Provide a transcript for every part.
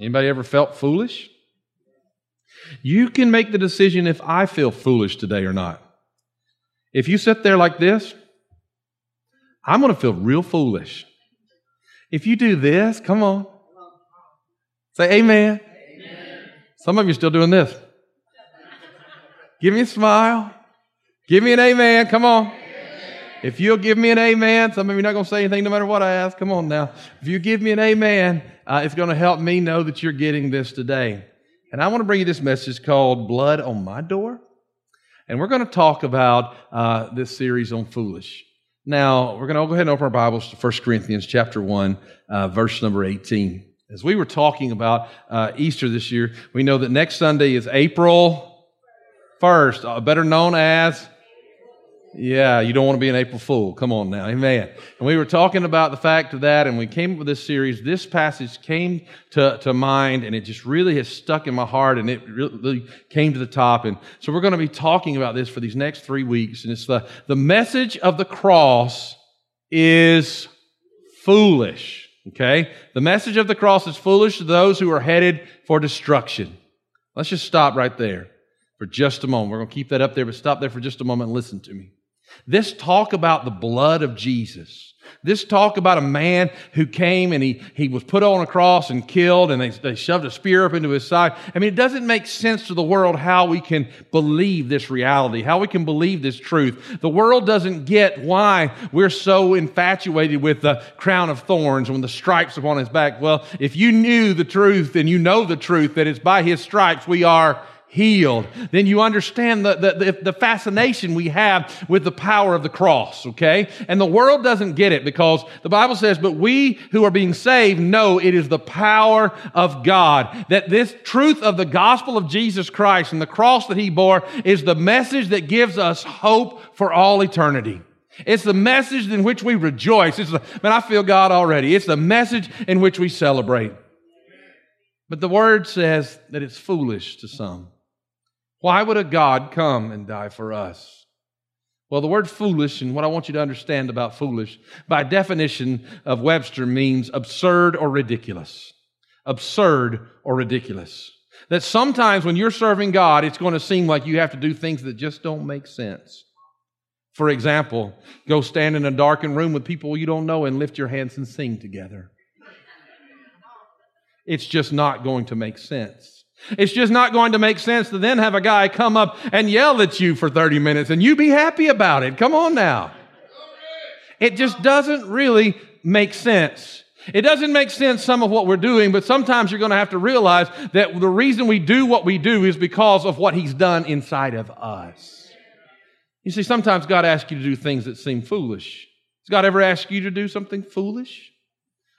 Anybody ever felt foolish? You can make the decision if I feel foolish today or not. If you sit there like this, I'm going to feel real foolish. If you do this, come on. Say amen. amen. Some of you are still doing this. Give me a smile. Give me an amen. Come on. If you'll give me an amen, some of you are not going to say anything no matter what I ask. Come on now. If you give me an amen, uh, it's going to help me know that you're getting this today. And I want to bring you this message called Blood on My Door. And we're going to talk about uh, this series on foolish. Now, we're going to go ahead and open our Bibles to 1 Corinthians chapter 1, uh, verse number 18. As we were talking about uh, Easter this year, we know that next Sunday is April 1st, uh, better known as yeah, you don't want to be an April Fool. Come on now. Amen. And we were talking about the fact of that, and we came up with this series. This passage came to, to mind, and it just really has stuck in my heart, and it really came to the top. And so we're going to be talking about this for these next three weeks. And it's the, the message of the cross is foolish. Okay? The message of the cross is foolish to those who are headed for destruction. Let's just stop right there for just a moment. We're going to keep that up there, but stop there for just a moment and listen to me. This talk about the blood of Jesus. This talk about a man who came and he, he was put on a cross and killed and they, they shoved a spear up into his side. I mean, it doesn't make sense to the world how we can believe this reality, how we can believe this truth. The world doesn't get why we're so infatuated with the crown of thorns and the stripes upon his back. Well, if you knew the truth and you know the truth that it's by his stripes we are healed, then you understand the, the, the, fascination we have with the power of the cross, okay? And the world doesn't get it because the Bible says, but we who are being saved know it is the power of God. That this truth of the gospel of Jesus Christ and the cross that he bore is the message that gives us hope for all eternity. It's the message in which we rejoice. It's the, man, I feel God already. It's the message in which we celebrate. But the word says that it's foolish to some. Why would a God come and die for us? Well, the word foolish, and what I want you to understand about foolish, by definition of Webster, means absurd or ridiculous. Absurd or ridiculous. That sometimes when you're serving God, it's going to seem like you have to do things that just don't make sense. For example, go stand in a darkened room with people you don't know and lift your hands and sing together. It's just not going to make sense. It's just not going to make sense to then have a guy come up and yell at you for 30 minutes and you be happy about it. Come on now. It just doesn't really make sense. It doesn't make sense some of what we're doing, but sometimes you're going to have to realize that the reason we do what we do is because of what He's done inside of us. You see, sometimes God asks you to do things that seem foolish. Has God ever asked you to do something foolish?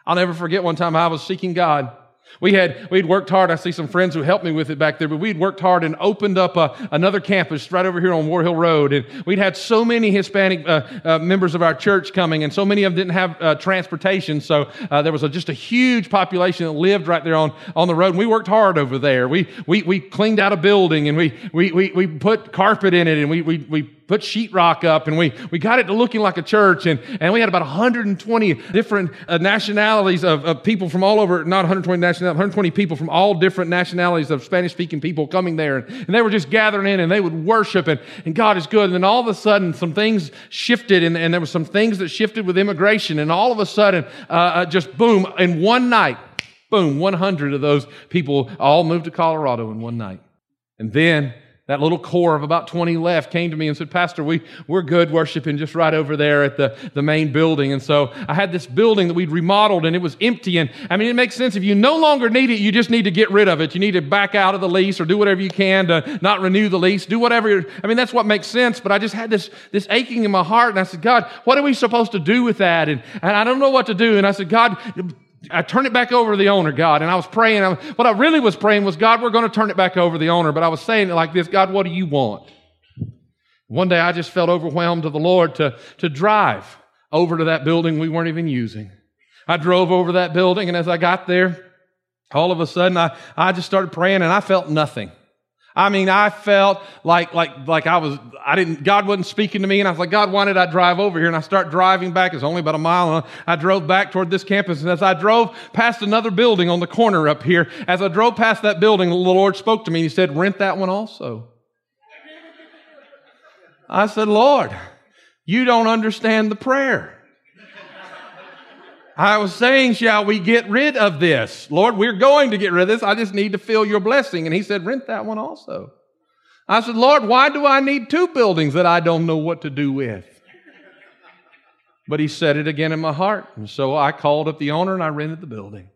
I'll never forget one time I was seeking God we had we'd worked hard. I see some friends who helped me with it back there, but we'd worked hard and opened up a, another campus right over here on War Hill Road, and we'd had so many Hispanic uh, uh, members of our church coming, and so many of them didn't have uh, transportation, so uh, there was a, just a huge population that lived right there on, on the road. And we worked hard over there. We we we cleaned out a building, and we we we, we put carpet in it, and we we we put sheetrock up and we, we got it to looking like a church and, and we had about 120 different uh, nationalities of, of people from all over not 120 nationalities 120 people from all different nationalities of spanish speaking people coming there and, and, they were just gathering in and they would worship and, and god is good and then all of a sudden some things shifted and, and there were some things that shifted with immigration and all of a sudden uh, uh just boom in one night boom 100 of those people all moved to colorado in one night. And then that little core of about 20 left came to me and said, Pastor, we, we're good worshiping just right over there at the, the main building. And so I had this building that we'd remodeled and it was empty. And I mean, it makes sense. If you no longer need it, you just need to get rid of it. You need to back out of the lease or do whatever you can to not renew the lease. Do whatever. I mean, that's what makes sense. But I just had this, this aching in my heart. And I said, God, what are we supposed to do with that? And, and I don't know what to do. And I said, God, I turn it back over to the owner, God. And I was praying. I, what I really was praying was, God, we're going to turn it back over to the owner. But I was saying it like this God, what do you want? One day I just felt overwhelmed to the Lord to, to drive over to that building we weren't even using. I drove over that building, and as I got there, all of a sudden I, I just started praying and I felt nothing. I mean, I felt like, like, like I was, I didn't, God wasn't speaking to me. And I was like, God, why did I drive over here? And I start driving back. It's only about a mile. I drove back toward this campus. And as I drove past another building on the corner up here, as I drove past that building, the Lord spoke to me. And he said, rent that one also. I said, Lord, you don't understand the prayer. I was saying, shall we get rid of this? Lord, we're going to get rid of this. I just need to feel your blessing. And he said, rent that one also. I said, Lord, why do I need two buildings that I don't know what to do with? But he said it again in my heart. And so I called up the owner and I rented the building.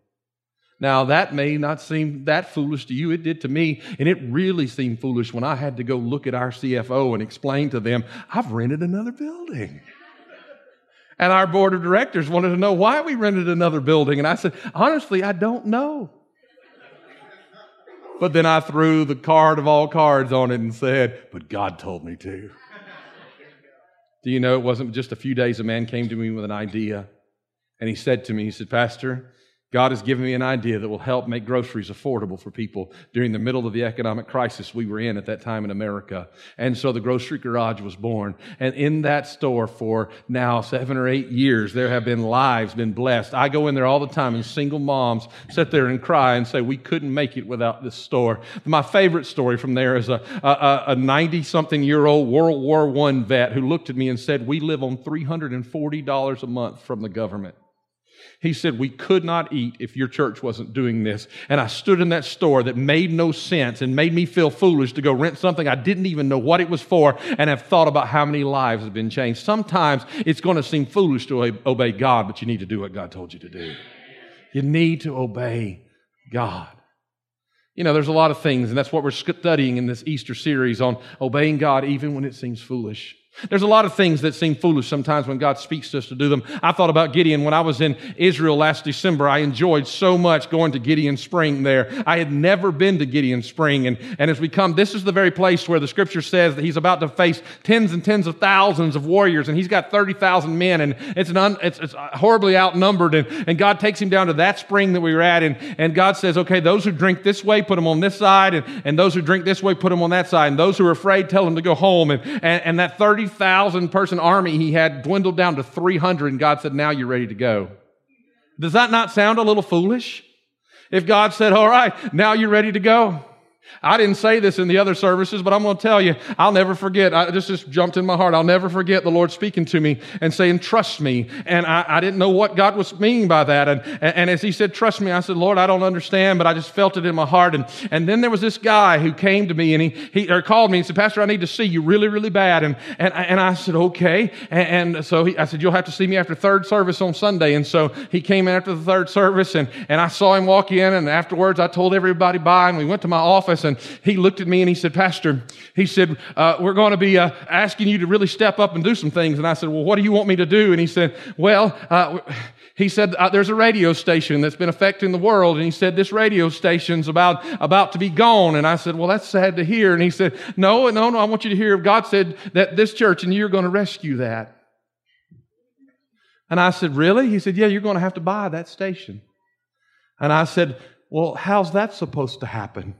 Now, that may not seem that foolish to you. It did to me. And it really seemed foolish when I had to go look at our CFO and explain to them, I've rented another building. And our board of directors wanted to know why we rented another building. And I said, honestly, I don't know. But then I threw the card of all cards on it and said, but God told me to. Do you know it wasn't just a few days a man came to me with an idea and he said to me, he said, Pastor, God has given me an idea that will help make groceries affordable for people during the middle of the economic crisis we were in at that time in America. And so the grocery garage was born. And in that store for now seven or eight years, there have been lives been blessed. I go in there all the time and single moms sit there and cry and say, we couldn't make it without this store. My favorite story from there is a 90 something year old World War I vet who looked at me and said, we live on $340 a month from the government. He said, We could not eat if your church wasn't doing this. And I stood in that store that made no sense and made me feel foolish to go rent something I didn't even know what it was for and have thought about how many lives have been changed. Sometimes it's going to seem foolish to obey God, but you need to do what God told you to do. You need to obey God. You know, there's a lot of things, and that's what we're studying in this Easter series on obeying God even when it seems foolish. There's a lot of things that seem foolish sometimes when God speaks to us to do them. I thought about Gideon when I was in Israel last December. I enjoyed so much going to Gideon Spring there. I had never been to Gideon Spring. And, and as we come, this is the very place where the scripture says that he's about to face tens and tens of thousands of warriors and he's got 30,000 men and it's, an un, it's, it's horribly outnumbered. And, and God takes him down to that spring that we were at. And, and God says, okay, those who drink this way, put them on this side. And, and those who drink this way, put them on that side. And those who are afraid, tell them to go home. And, and, and that 30 3,000 person army he had dwindled down to 300, and God said, Now you're ready to go. Does that not sound a little foolish? If God said, All right, now you're ready to go. I didn't say this in the other services, but I'm going to tell you, I'll never forget. I just, just jumped in my heart. I'll never forget the Lord speaking to me and saying, trust me. And I, I didn't know what God was meaning by that. And, and, and, as he said, trust me, I said, Lord, I don't understand, but I just felt it in my heart. And, and then there was this guy who came to me and he, he or called me and said, Pastor, I need to see you really, really bad. And, and, and I said, okay. And, and so he, I said, you'll have to see me after third service on Sunday. And so he came in after the third service and, and I saw him walk in. And afterwards, I told everybody bye and we went to my office and he looked at me and he said, Pastor, he said, uh, we're going to be uh, asking you to really step up and do some things. And I said, well, what do you want me to do? And he said, well, uh, he said, uh, there's a radio station that's been affecting the world. And he said, this radio station's about, about to be gone. And I said, well, that's sad to hear. And he said, no, no, no, I want you to hear God said that this church and you're going to rescue that. And I said, really? He said, yeah, you're going to have to buy that station. And I said, well, how's that supposed to happen?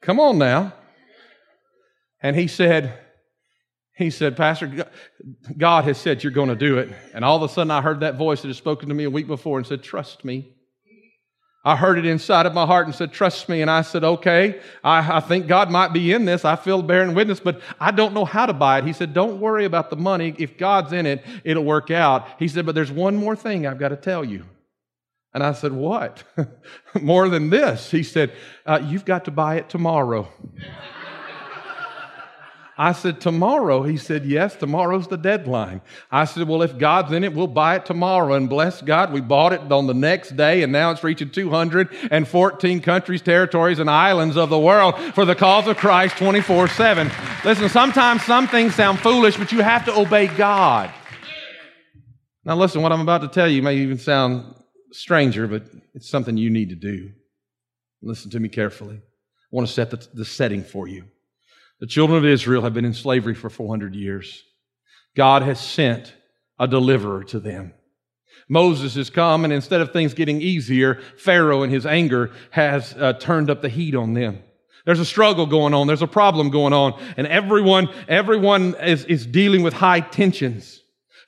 Come on now. And he said, he said, Pastor, God has said you're going to do it. And all of a sudden I heard that voice that had spoken to me a week before and said, Trust me. I heard it inside of my heart and said, Trust me. And I said, Okay, I, I think God might be in this. I feel bearing witness, but I don't know how to buy it. He said, Don't worry about the money. If God's in it, it'll work out. He said, But there's one more thing I've got to tell you. And I said, What? More than this. He said, uh, You've got to buy it tomorrow. I said, Tomorrow? He said, Yes, tomorrow's the deadline. I said, Well, if God's in it, we'll buy it tomorrow. And bless God, we bought it on the next day, and now it's reaching 214 countries, territories, and islands of the world for the cause of Christ 24 7. Listen, sometimes some things sound foolish, but you have to obey God. Now, listen, what I'm about to tell you may even sound stranger, but it's something you need to do. Listen to me carefully. I want to set the, the setting for you. The children of Israel have been in slavery for 400 years. God has sent a deliverer to them. Moses has come, and instead of things getting easier, Pharaoh in his anger has uh, turned up the heat on them. There's a struggle going on. There's a problem going on. And everyone, everyone is, is dealing with high tensions.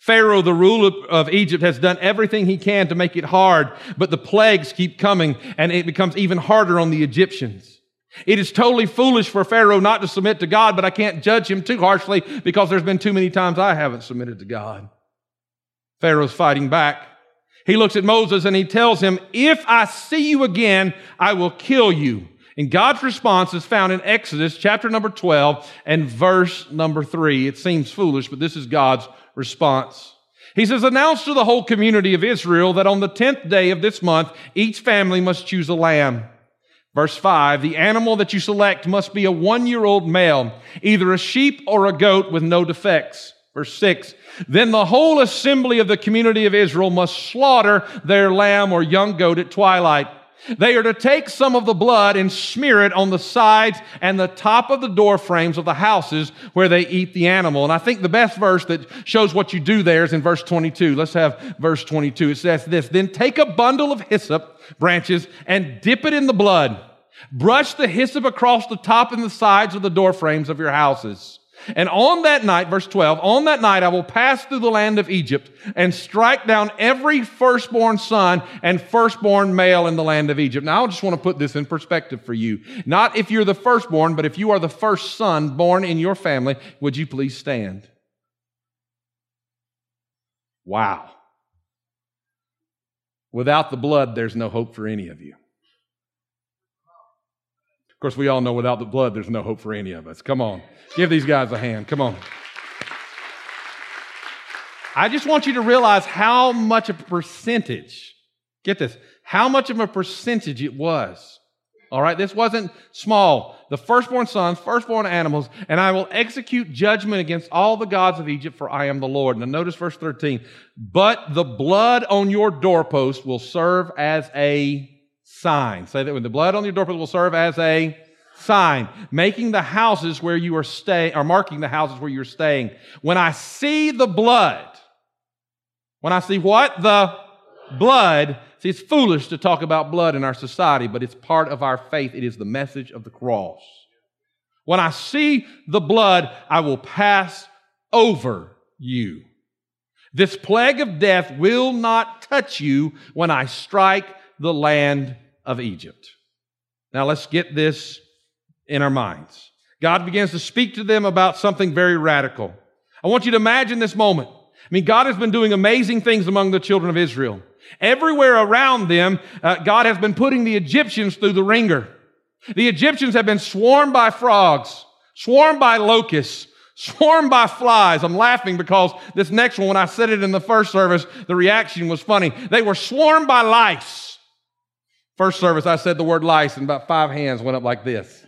Pharaoh, the ruler of Egypt, has done everything he can to make it hard, but the plagues keep coming and it becomes even harder on the Egyptians. It is totally foolish for Pharaoh not to submit to God, but I can't judge him too harshly because there's been too many times I haven't submitted to God. Pharaoh's fighting back. He looks at Moses and he tells him, if I see you again, I will kill you. And God's response is found in Exodus chapter number 12 and verse number 3. It seems foolish, but this is God's response. He says, announce to the whole community of Israel that on the 10th day of this month, each family must choose a lamb. Verse 5, the animal that you select must be a one year old male, either a sheep or a goat with no defects. Verse 6, then the whole assembly of the community of Israel must slaughter their lamb or young goat at twilight. They are to take some of the blood and smear it on the sides and the top of the door frames of the houses where they eat the animal. And I think the best verse that shows what you do there is in verse 22. Let's have verse 22. It says this, then take a bundle of hyssop branches and dip it in the blood. Brush the hyssop across the top and the sides of the door frames of your houses. And on that night, verse 12, on that night I will pass through the land of Egypt and strike down every firstborn son and firstborn male in the land of Egypt. Now I just want to put this in perspective for you. Not if you're the firstborn, but if you are the first son born in your family, would you please stand? Wow. Without the blood, there's no hope for any of you. Of course, we all know without the blood, there's no hope for any of us. Come on. Give these guys a hand. Come on. I just want you to realize how much of a percentage, get this, how much of a percentage it was. All right, this wasn't small. The firstborn sons, firstborn animals, and I will execute judgment against all the gods of Egypt, for I am the Lord. Now notice verse 13. But the blood on your doorpost will serve as a sign. Say that when the blood on your doorpost will serve as a sign, making the houses where you are staying, or marking the houses where you're staying. When I see the blood, when I see what? The blood. See, it's foolish to talk about blood in our society, but it's part of our faith. It is the message of the cross. When I see the blood, I will pass over you. This plague of death will not touch you when I strike the land of Egypt. Now let's get this in our minds. God begins to speak to them about something very radical. I want you to imagine this moment. I mean, God has been doing amazing things among the children of Israel. Everywhere around them, uh, God has been putting the Egyptians through the ringer. The Egyptians have been swarmed by frogs, swarmed by locusts, swarmed by flies. I'm laughing because this next one, when I said it in the first service, the reaction was funny. They were swarmed by lice. First service, I said the word lice, and about five hands went up like this.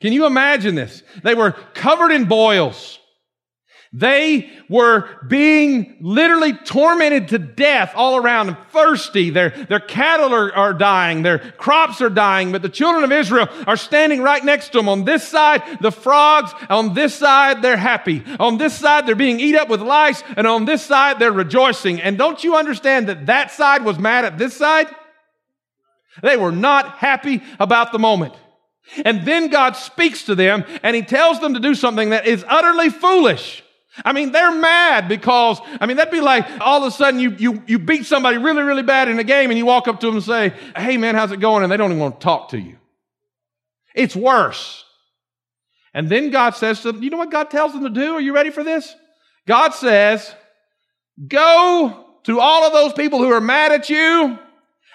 Can you imagine this? They were covered in boils. They were being literally tormented to death all around and thirsty. Their, their cattle are, are dying. Their crops are dying. But the children of Israel are standing right next to them. On this side, the frogs. On this side, they're happy. On this side, they're being eat up with lice. And on this side, they're rejoicing. And don't you understand that that side was mad at this side? They were not happy about the moment. And then God speaks to them and he tells them to do something that is utterly foolish. I mean, they're mad because, I mean, that'd be like all of a sudden you, you, you beat somebody really, really bad in a game and you walk up to them and say, Hey man, how's it going? And they don't even want to talk to you. It's worse. And then God says to them, you know what God tells them to do? Are you ready for this? God says, go to all of those people who are mad at you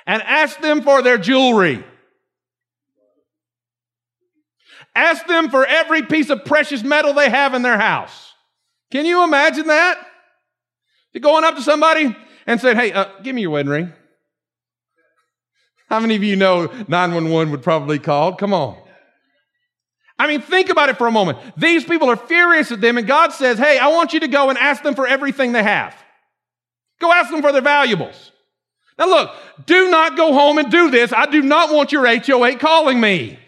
and ask them for their jewelry. Ask them for every piece of precious metal they have in their house. Can you imagine that? You're going up to somebody and saying, hey, uh, give me your wedding ring. How many of you know 911 would probably call? Come on. I mean, think about it for a moment. These people are furious at them, and God says, Hey, I want you to go and ask them for everything they have. Go ask them for their valuables. Now, look, do not go home and do this. I do not want your HOA calling me.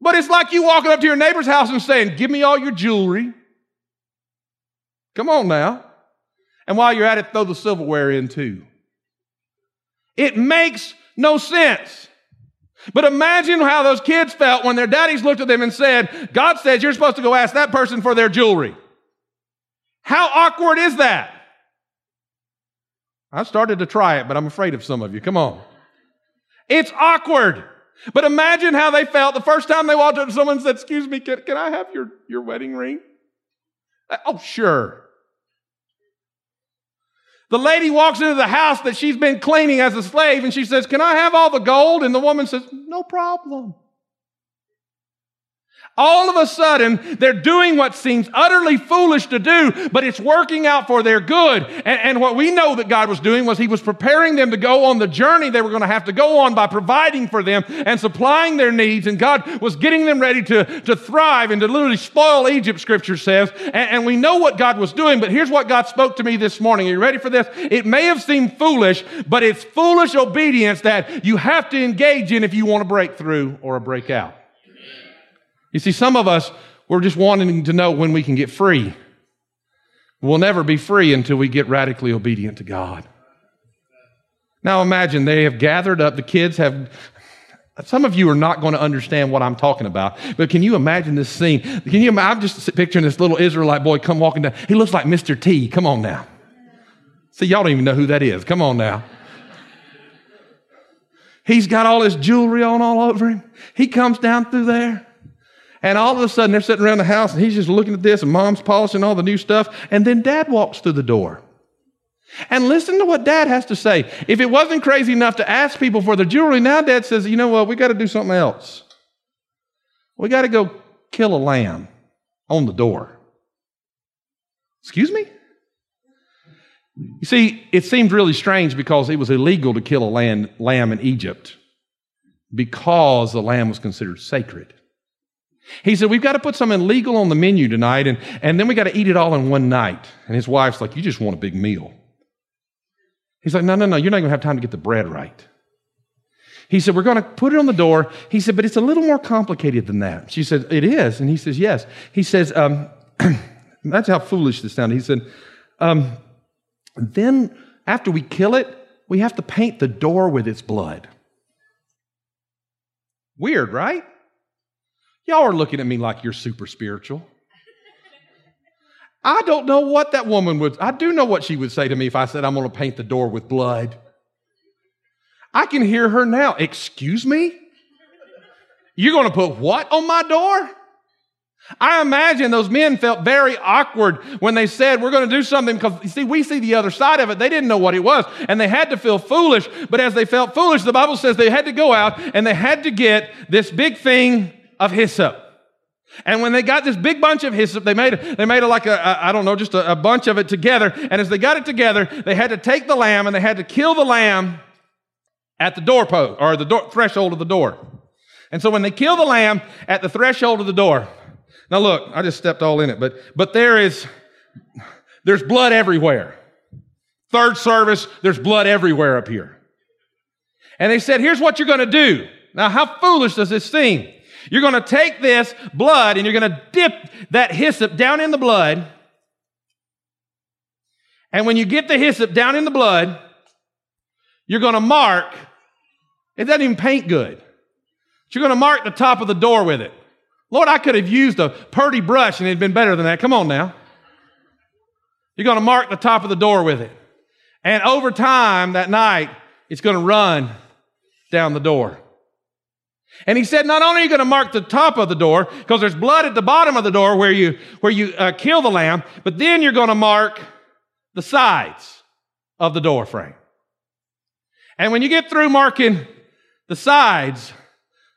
But it's like you walking up to your neighbor's house and saying, Give me all your jewelry. Come on now. And while you're at it, throw the silverware in too. It makes no sense. But imagine how those kids felt when their daddies looked at them and said, God says you're supposed to go ask that person for their jewelry. How awkward is that? I started to try it, but I'm afraid of some of you. Come on. It's awkward. But imagine how they felt the first time they walked up to someone and said, Excuse me, can, can I have your, your wedding ring? Uh, oh, sure. The lady walks into the house that she's been cleaning as a slave and she says, Can I have all the gold? And the woman says, No problem. All of a sudden, they're doing what seems utterly foolish to do, but it's working out for their good. And, and, what we know that God was doing was He was preparing them to go on the journey they were going to have to go on by providing for them and supplying their needs. And God was getting them ready to, to thrive and to literally spoil Egypt, Scripture says. And, and we know what God was doing, but here's what God spoke to me this morning. Are you ready for this? It may have seemed foolish, but it's foolish obedience that you have to engage in if you want a breakthrough or a breakout. You see, some of us, we're just wanting to know when we can get free. We'll never be free until we get radically obedient to God. Now imagine they have gathered up, the kids have. Some of you are not going to understand what I'm talking about, but can you imagine this scene? Can you? I'm just picturing this little Israelite boy come walking down. He looks like Mr. T. Come on now. See, y'all don't even know who that is. Come on now. He's got all his jewelry on all over him. He comes down through there. And all of a sudden, they're sitting around the house and he's just looking at this, and mom's polishing all the new stuff. And then dad walks through the door. And listen to what dad has to say. If it wasn't crazy enough to ask people for their jewelry, now dad says, you know what, we got to do something else. We got to go kill a lamb on the door. Excuse me? You see, it seemed really strange because it was illegal to kill a lamb, in Egypt because the lamb was considered sacred. He said, We've got to put something legal on the menu tonight, and, and then we got to eat it all in one night. And his wife's like, You just want a big meal. He's like, No, no, no, you're not going to have time to get the bread right. He said, We're going to put it on the door. He said, But it's a little more complicated than that. She said, It is. And he says, Yes. He says, um, That's how foolish this sounded. He said, um, Then after we kill it, we have to paint the door with its blood. Weird, right? Y'all are looking at me like you're super spiritual. I don't know what that woman would, I do know what she would say to me if I said, I'm going to paint the door with blood. I can hear her now. Excuse me? You're going to put what on my door? I imagine those men felt very awkward when they said, We're going to do something because, you see, we see the other side of it. They didn't know what it was, and they had to feel foolish. But as they felt foolish, the Bible says they had to go out and they had to get this big thing of hyssop. And when they got this big bunch of hyssop, they made, they made it like a, a I don't know, just a, a bunch of it together. And as they got it together, they had to take the lamb and they had to kill the lamb at the doorpost or the door, threshold of the door. And so when they kill the lamb at the threshold of the door, now look, I just stepped all in it, but, but there is, there's blood everywhere. Third service, there's blood everywhere up here. And they said, here's what you're going to do. Now, how foolish does this seem? You're going to take this blood and you're going to dip that hyssop down in the blood. And when you get the hyssop down in the blood, you're going to mark, it doesn't even paint good. But you're going to mark the top of the door with it. Lord, I could have used a purdy brush and it'd been better than that. Come on now. You're going to mark the top of the door with it. And over time that night, it's going to run down the door. And he said, not only are you going to mark the top of the door, because there's blood at the bottom of the door where you, where you uh, kill the lamb, but then you're going to mark the sides of the door frame. And when you get through marking the sides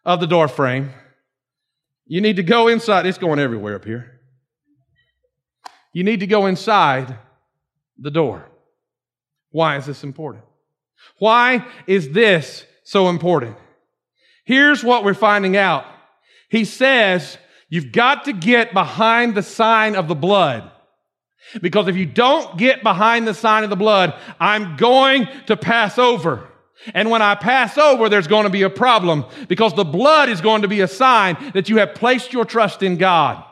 of the door frame, you need to go inside. It's going everywhere up here. You need to go inside the door. Why is this important? Why is this so important? Here's what we're finding out He says, You've got to get behind the sign of the blood. Because if you don't get behind the sign of the blood, I'm going to pass over. And when I pass over, there's going to be a problem because the blood is going to be a sign that you have placed your trust in God.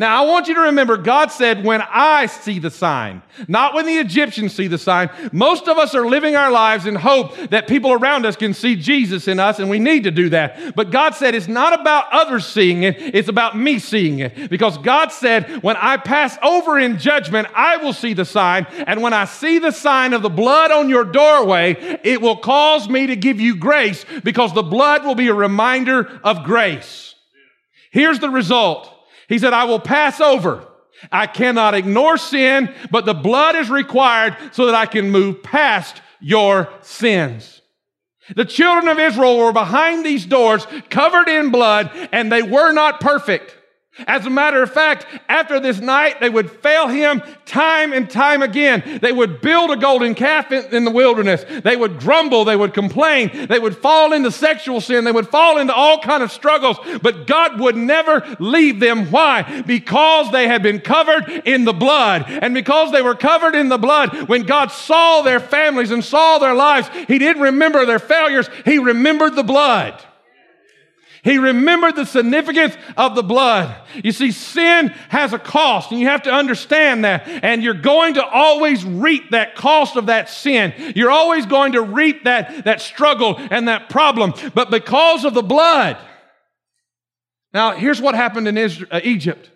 Now, I want you to remember, God said, when I see the sign, not when the Egyptians see the sign. Most of us are living our lives in hope that people around us can see Jesus in us, and we need to do that. But God said, it's not about others seeing it, it's about me seeing it. Because God said, when I pass over in judgment, I will see the sign. And when I see the sign of the blood on your doorway, it will cause me to give you grace because the blood will be a reminder of grace. Here's the result. He said, I will pass over. I cannot ignore sin, but the blood is required so that I can move past your sins. The children of Israel were behind these doors, covered in blood, and they were not perfect. As a matter of fact, after this night, they would fail him time and time again. They would build a golden calf in, in, the wilderness. They would grumble. They would complain. They would fall into sexual sin. They would fall into all kind of struggles. But God would never leave them. Why? Because they had been covered in the blood. And because they were covered in the blood, when God saw their families and saw their lives, He didn't remember their failures. He remembered the blood. He remembered the significance of the blood. You see, sin has a cost, and you have to understand that. And you're going to always reap that cost of that sin. You're always going to reap that, that struggle and that problem. But because of the blood, now here's what happened in uh, Egypt.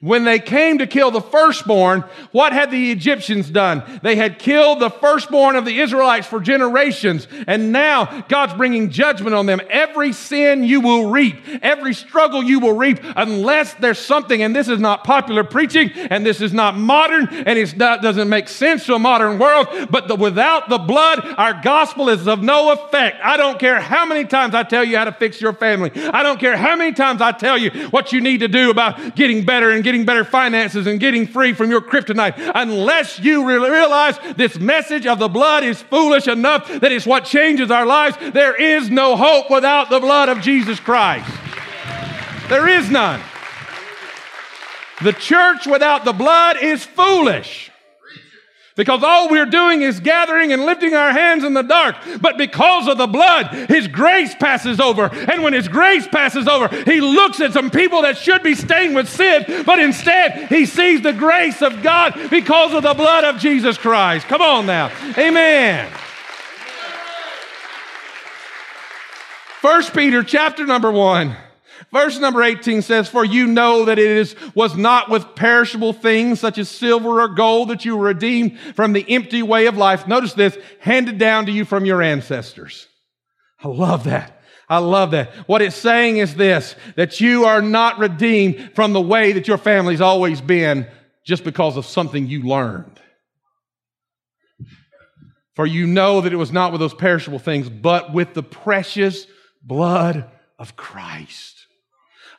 When they came to kill the firstborn, what had the Egyptians done? They had killed the firstborn of the Israelites for generations. And now God's bringing judgment on them. Every sin you will reap, every struggle you will reap, unless there's something, and this is not popular preaching, and this is not modern, and it doesn't make sense to a modern world, but the, without the blood, our gospel is of no effect. I don't care how many times I tell you how to fix your family. I don't care how many times I tell you what you need to do about getting better and getting better finances and getting free from your kryptonite unless you realize this message of the blood is foolish enough that it's what changes our lives. There is no hope without the blood of Jesus Christ. There is none. The church without the blood is foolish. Because all we're doing is gathering and lifting our hands in the dark. But because of the blood, His grace passes over. And when His grace passes over, He looks at some people that should be stained with sin, but instead He sees the grace of God because of the blood of Jesus Christ. Come on now. Amen. First Peter chapter number one. Verse number 18 says, For you know that it is, was not with perishable things such as silver or gold that you were redeemed from the empty way of life. Notice this, handed down to you from your ancestors. I love that. I love that. What it's saying is this, that you are not redeemed from the way that your family's always been just because of something you learned. For you know that it was not with those perishable things, but with the precious blood of Christ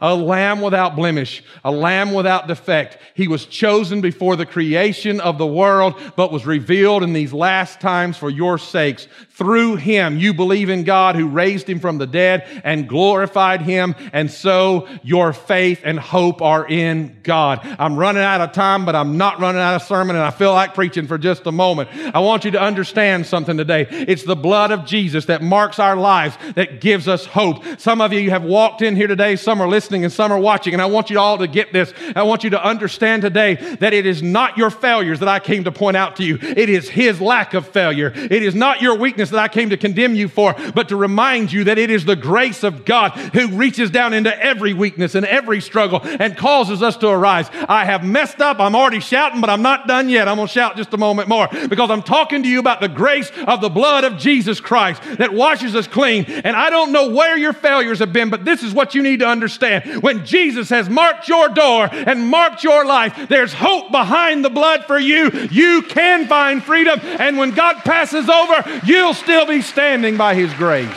a lamb without blemish, a lamb without defect. He was chosen before the creation of the world, but was revealed in these last times for your sakes. Through him, you believe in God who raised him from the dead and glorified him, and so your faith and hope are in God. I'm running out of time, but I'm not running out of sermon, and I feel like preaching for just a moment. I want you to understand something today. It's the blood of Jesus that marks our lives, that gives us hope. Some of you have walked in here today, some are listening and some are watching. And I want you all to get this. I want you to understand today that it is not your failures that I came to point out to you. It is His lack of failure. It is not your weakness that I came to condemn you for, but to remind you that it is the grace of God who reaches down into every weakness and every struggle and causes us to arise. I have messed up. I'm already shouting, but I'm not done yet. I'm going to shout just a moment more because I'm talking to you about the grace of the blood of Jesus Christ that washes us clean. And I don't know where your failures have been, but this is what you need to understand when Jesus has marked your door and marked your life, there's hope behind the blood for you. You can find freedom. And when God passes over, you'll still be standing by His grace.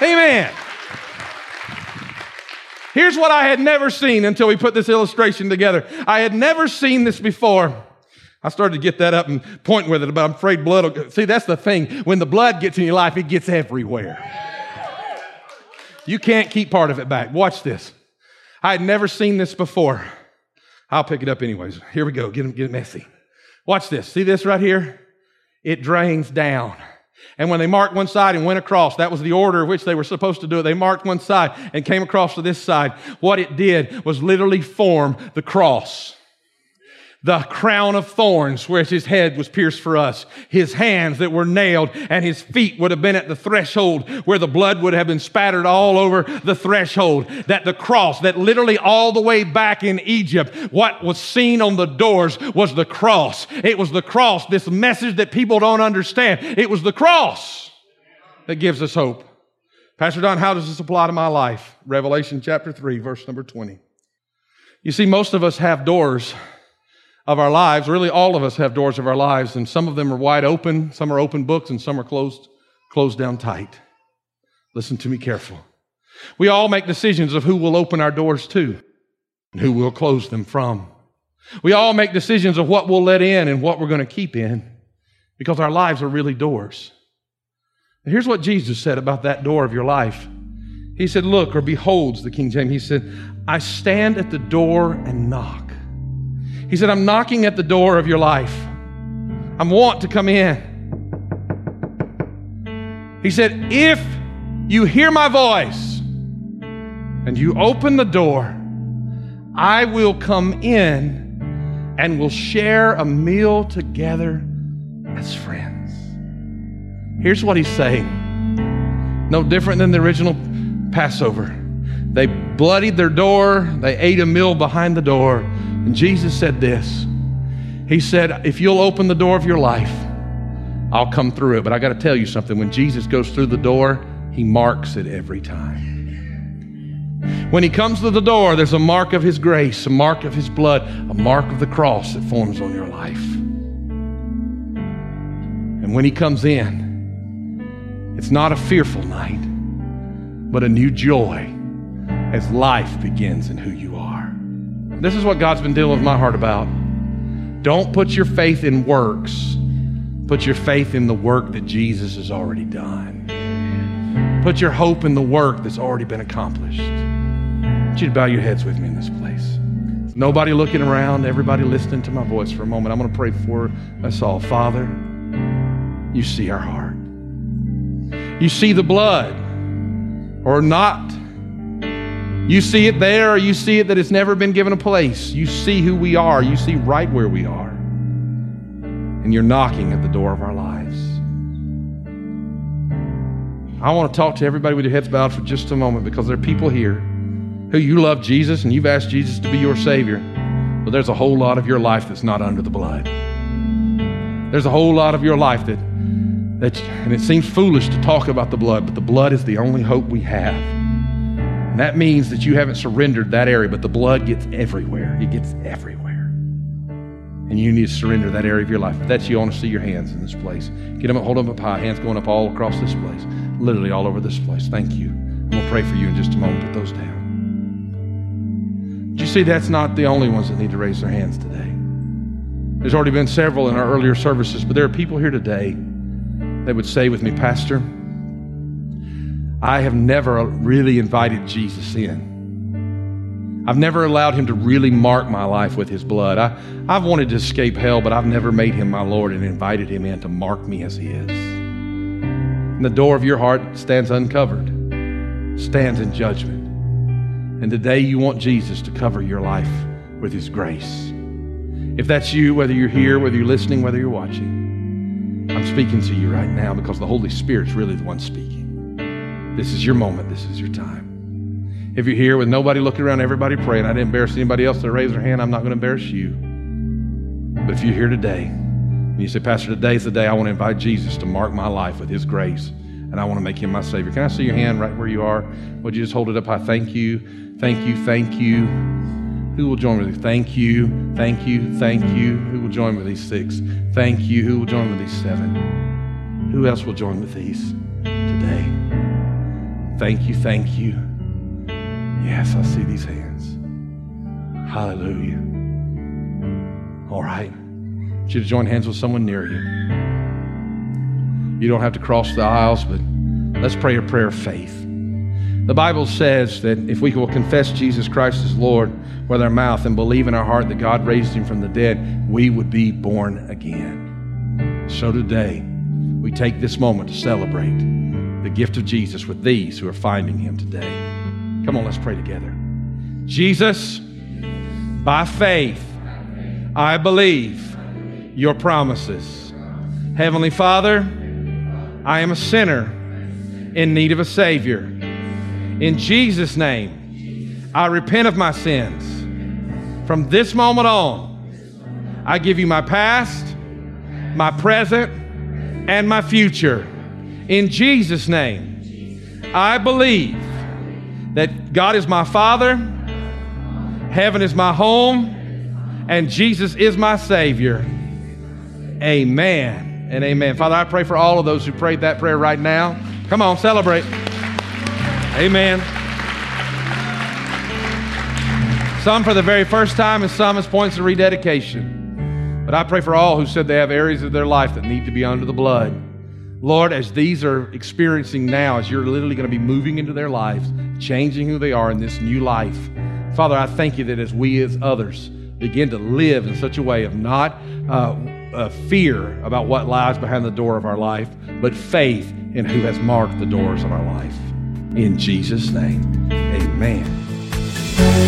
Amen. Here's what I had never seen until we put this illustration together. I had never seen this before. I started to get that up and point with it, but I'm afraid blood will. See, that's the thing. When the blood gets in your life, it gets everywhere. You can't keep part of it back. Watch this. I had never seen this before. I'll pick it up anyways. Here we go. Get, get it messy. Watch this. See this right here? It drains down. And when they marked one side and went across, that was the order in which they were supposed to do it. They marked one side and came across to this side. What it did was literally form the cross the crown of thorns where his head was pierced for us, his hands that were nailed, and his feet would have been at the threshold where the blood would have been spattered all over the threshold. That the cross, that literally all the way back in Egypt, what was seen on the doors was the cross. It was the cross, this message that people don't understand. It was the cross that gives us hope. Pastor Don, how does this apply to my life? Revelation chapter 3, verse number 20. You see, most of us have doors of our lives. Really, all of us have doors of our lives, and some of them are wide open, some are open books, and some are closed, closed down tight. Listen to me careful. We all make decisions of who will open our doors to and who will close them from. We all make decisions of what we'll let in and what we're going to keep in because our lives are really doors. And here's what Jesus said about that door of your life. He said, Look, or beholds, the King James, he said, I stand at the door and knock. He said, I'm knocking at the door of your life. I'm want to come in. He said, If you hear my voice and you open the door, I will come in and we'll share a meal together as friends. Here's what he's saying no different than the original Passover. They bloodied their door, they ate a meal behind the door. And Jesus said this He said, If you'll open the door of your life, I'll come through it. But I got to tell you something when Jesus goes through the door, he marks it every time. When he comes to the door, there's a mark of his grace, a mark of his blood, a mark of the cross that forms on your life. And when he comes in, it's not a fearful night, but a new joy as life begins in who you are. This is what God's been dealing with my heart about. Don't put your faith in works, put your faith in the work that Jesus has already done. Put your hope in the work that's already been accomplished. I want you to bow your heads with me in this place. Nobody looking around, everybody listening to my voice for a moment. I'm going to pray for us all. Father, you see our heart. You see the blood, or not you see it there, or you see it that it's never been given a place. You see who we are. You see right where we are. And you're knocking at the door of our lives. I want to talk to everybody with your heads bowed for just a moment because there are people here who you love Jesus and you've asked Jesus to be your Savior. But there's a whole lot of your life that's not under the blood. There's a whole lot of your life that, that and it seems foolish to talk about the blood, but the blood is the only hope we have. And that means that you haven't surrendered that area, but the blood gets everywhere. It gets everywhere. And you need to surrender that area of your life. If that's you, I want to see your hands in this place. Get them up, hold them up high. Hands going up all across this place. Literally all over this place. Thank you. I'm going to pray for you in just a moment. Put those down. But you see, that's not the only ones that need to raise their hands today. There's already been several in our earlier services, but there are people here today that would say with me, Pastor, I have never really invited Jesus in. I've never allowed him to really mark my life with his blood. I, I've wanted to escape hell, but I've never made him my Lord and invited him in to mark me as he is. And the door of your heart stands uncovered, stands in judgment. And today you want Jesus to cover your life with his grace. If that's you, whether you're here, whether you're listening, whether you're watching, I'm speaking to you right now because the Holy Spirit's really the one speaking. This is your moment. This is your time. If you're here with nobody looking around, everybody praying, I didn't embarrass anybody else to raise their hand. I'm not going to embarrass you. But if you're here today and you say, Pastor, today's the day I want to invite Jesus to mark my life with his grace and I want to make him my Savior. Can I see your hand right where you are? Would you just hold it up high? Thank you. Thank you. Thank you. Who will join with me? Thank you. Thank you. Thank you. Who will join with these six? Thank you. Who will join with these seven? Who else will join with these today? Thank you, thank you. Yes, I see these hands. Hallelujah. All right. I want you to join hands with someone near you. You don't have to cross the aisles, but let's pray a prayer of faith. The Bible says that if we will confess Jesus Christ as Lord with our mouth and believe in our heart that God raised him from the dead, we would be born again. So today, we take this moment to celebrate the gift of Jesus with these who are finding him today. Come on, let's pray together. Jesus, by faith, I believe your promises. Heavenly Father, I am a sinner in need of a Savior. In Jesus' name, I repent of my sins. From this moment on, I give you my past, my present, and my future. In Jesus' name, I believe that God is my Father, heaven is my home, and Jesus is my Savior. Amen and amen. Father, I pray for all of those who prayed that prayer right now. Come on, celebrate. Amen. Some for the very first time, and some as points of rededication. But I pray for all who said they have areas of their life that need to be under the blood. Lord, as these are experiencing now, as you're literally going to be moving into their lives, changing who they are in this new life, Father, I thank you that as we as others begin to live in such a way of not uh, uh, fear about what lies behind the door of our life, but faith in who has marked the doors of our life. In Jesus' name, amen.